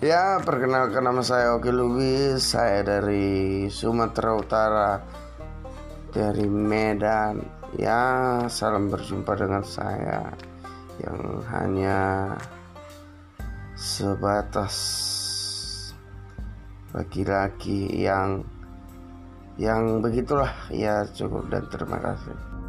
Ya, perkenalkan nama saya Oki Lubis. Saya dari Sumatera Utara, dari Medan. Ya, salam berjumpa dengan saya yang hanya sebatas laki-laki yang yang begitulah. Ya, cukup dan terima kasih.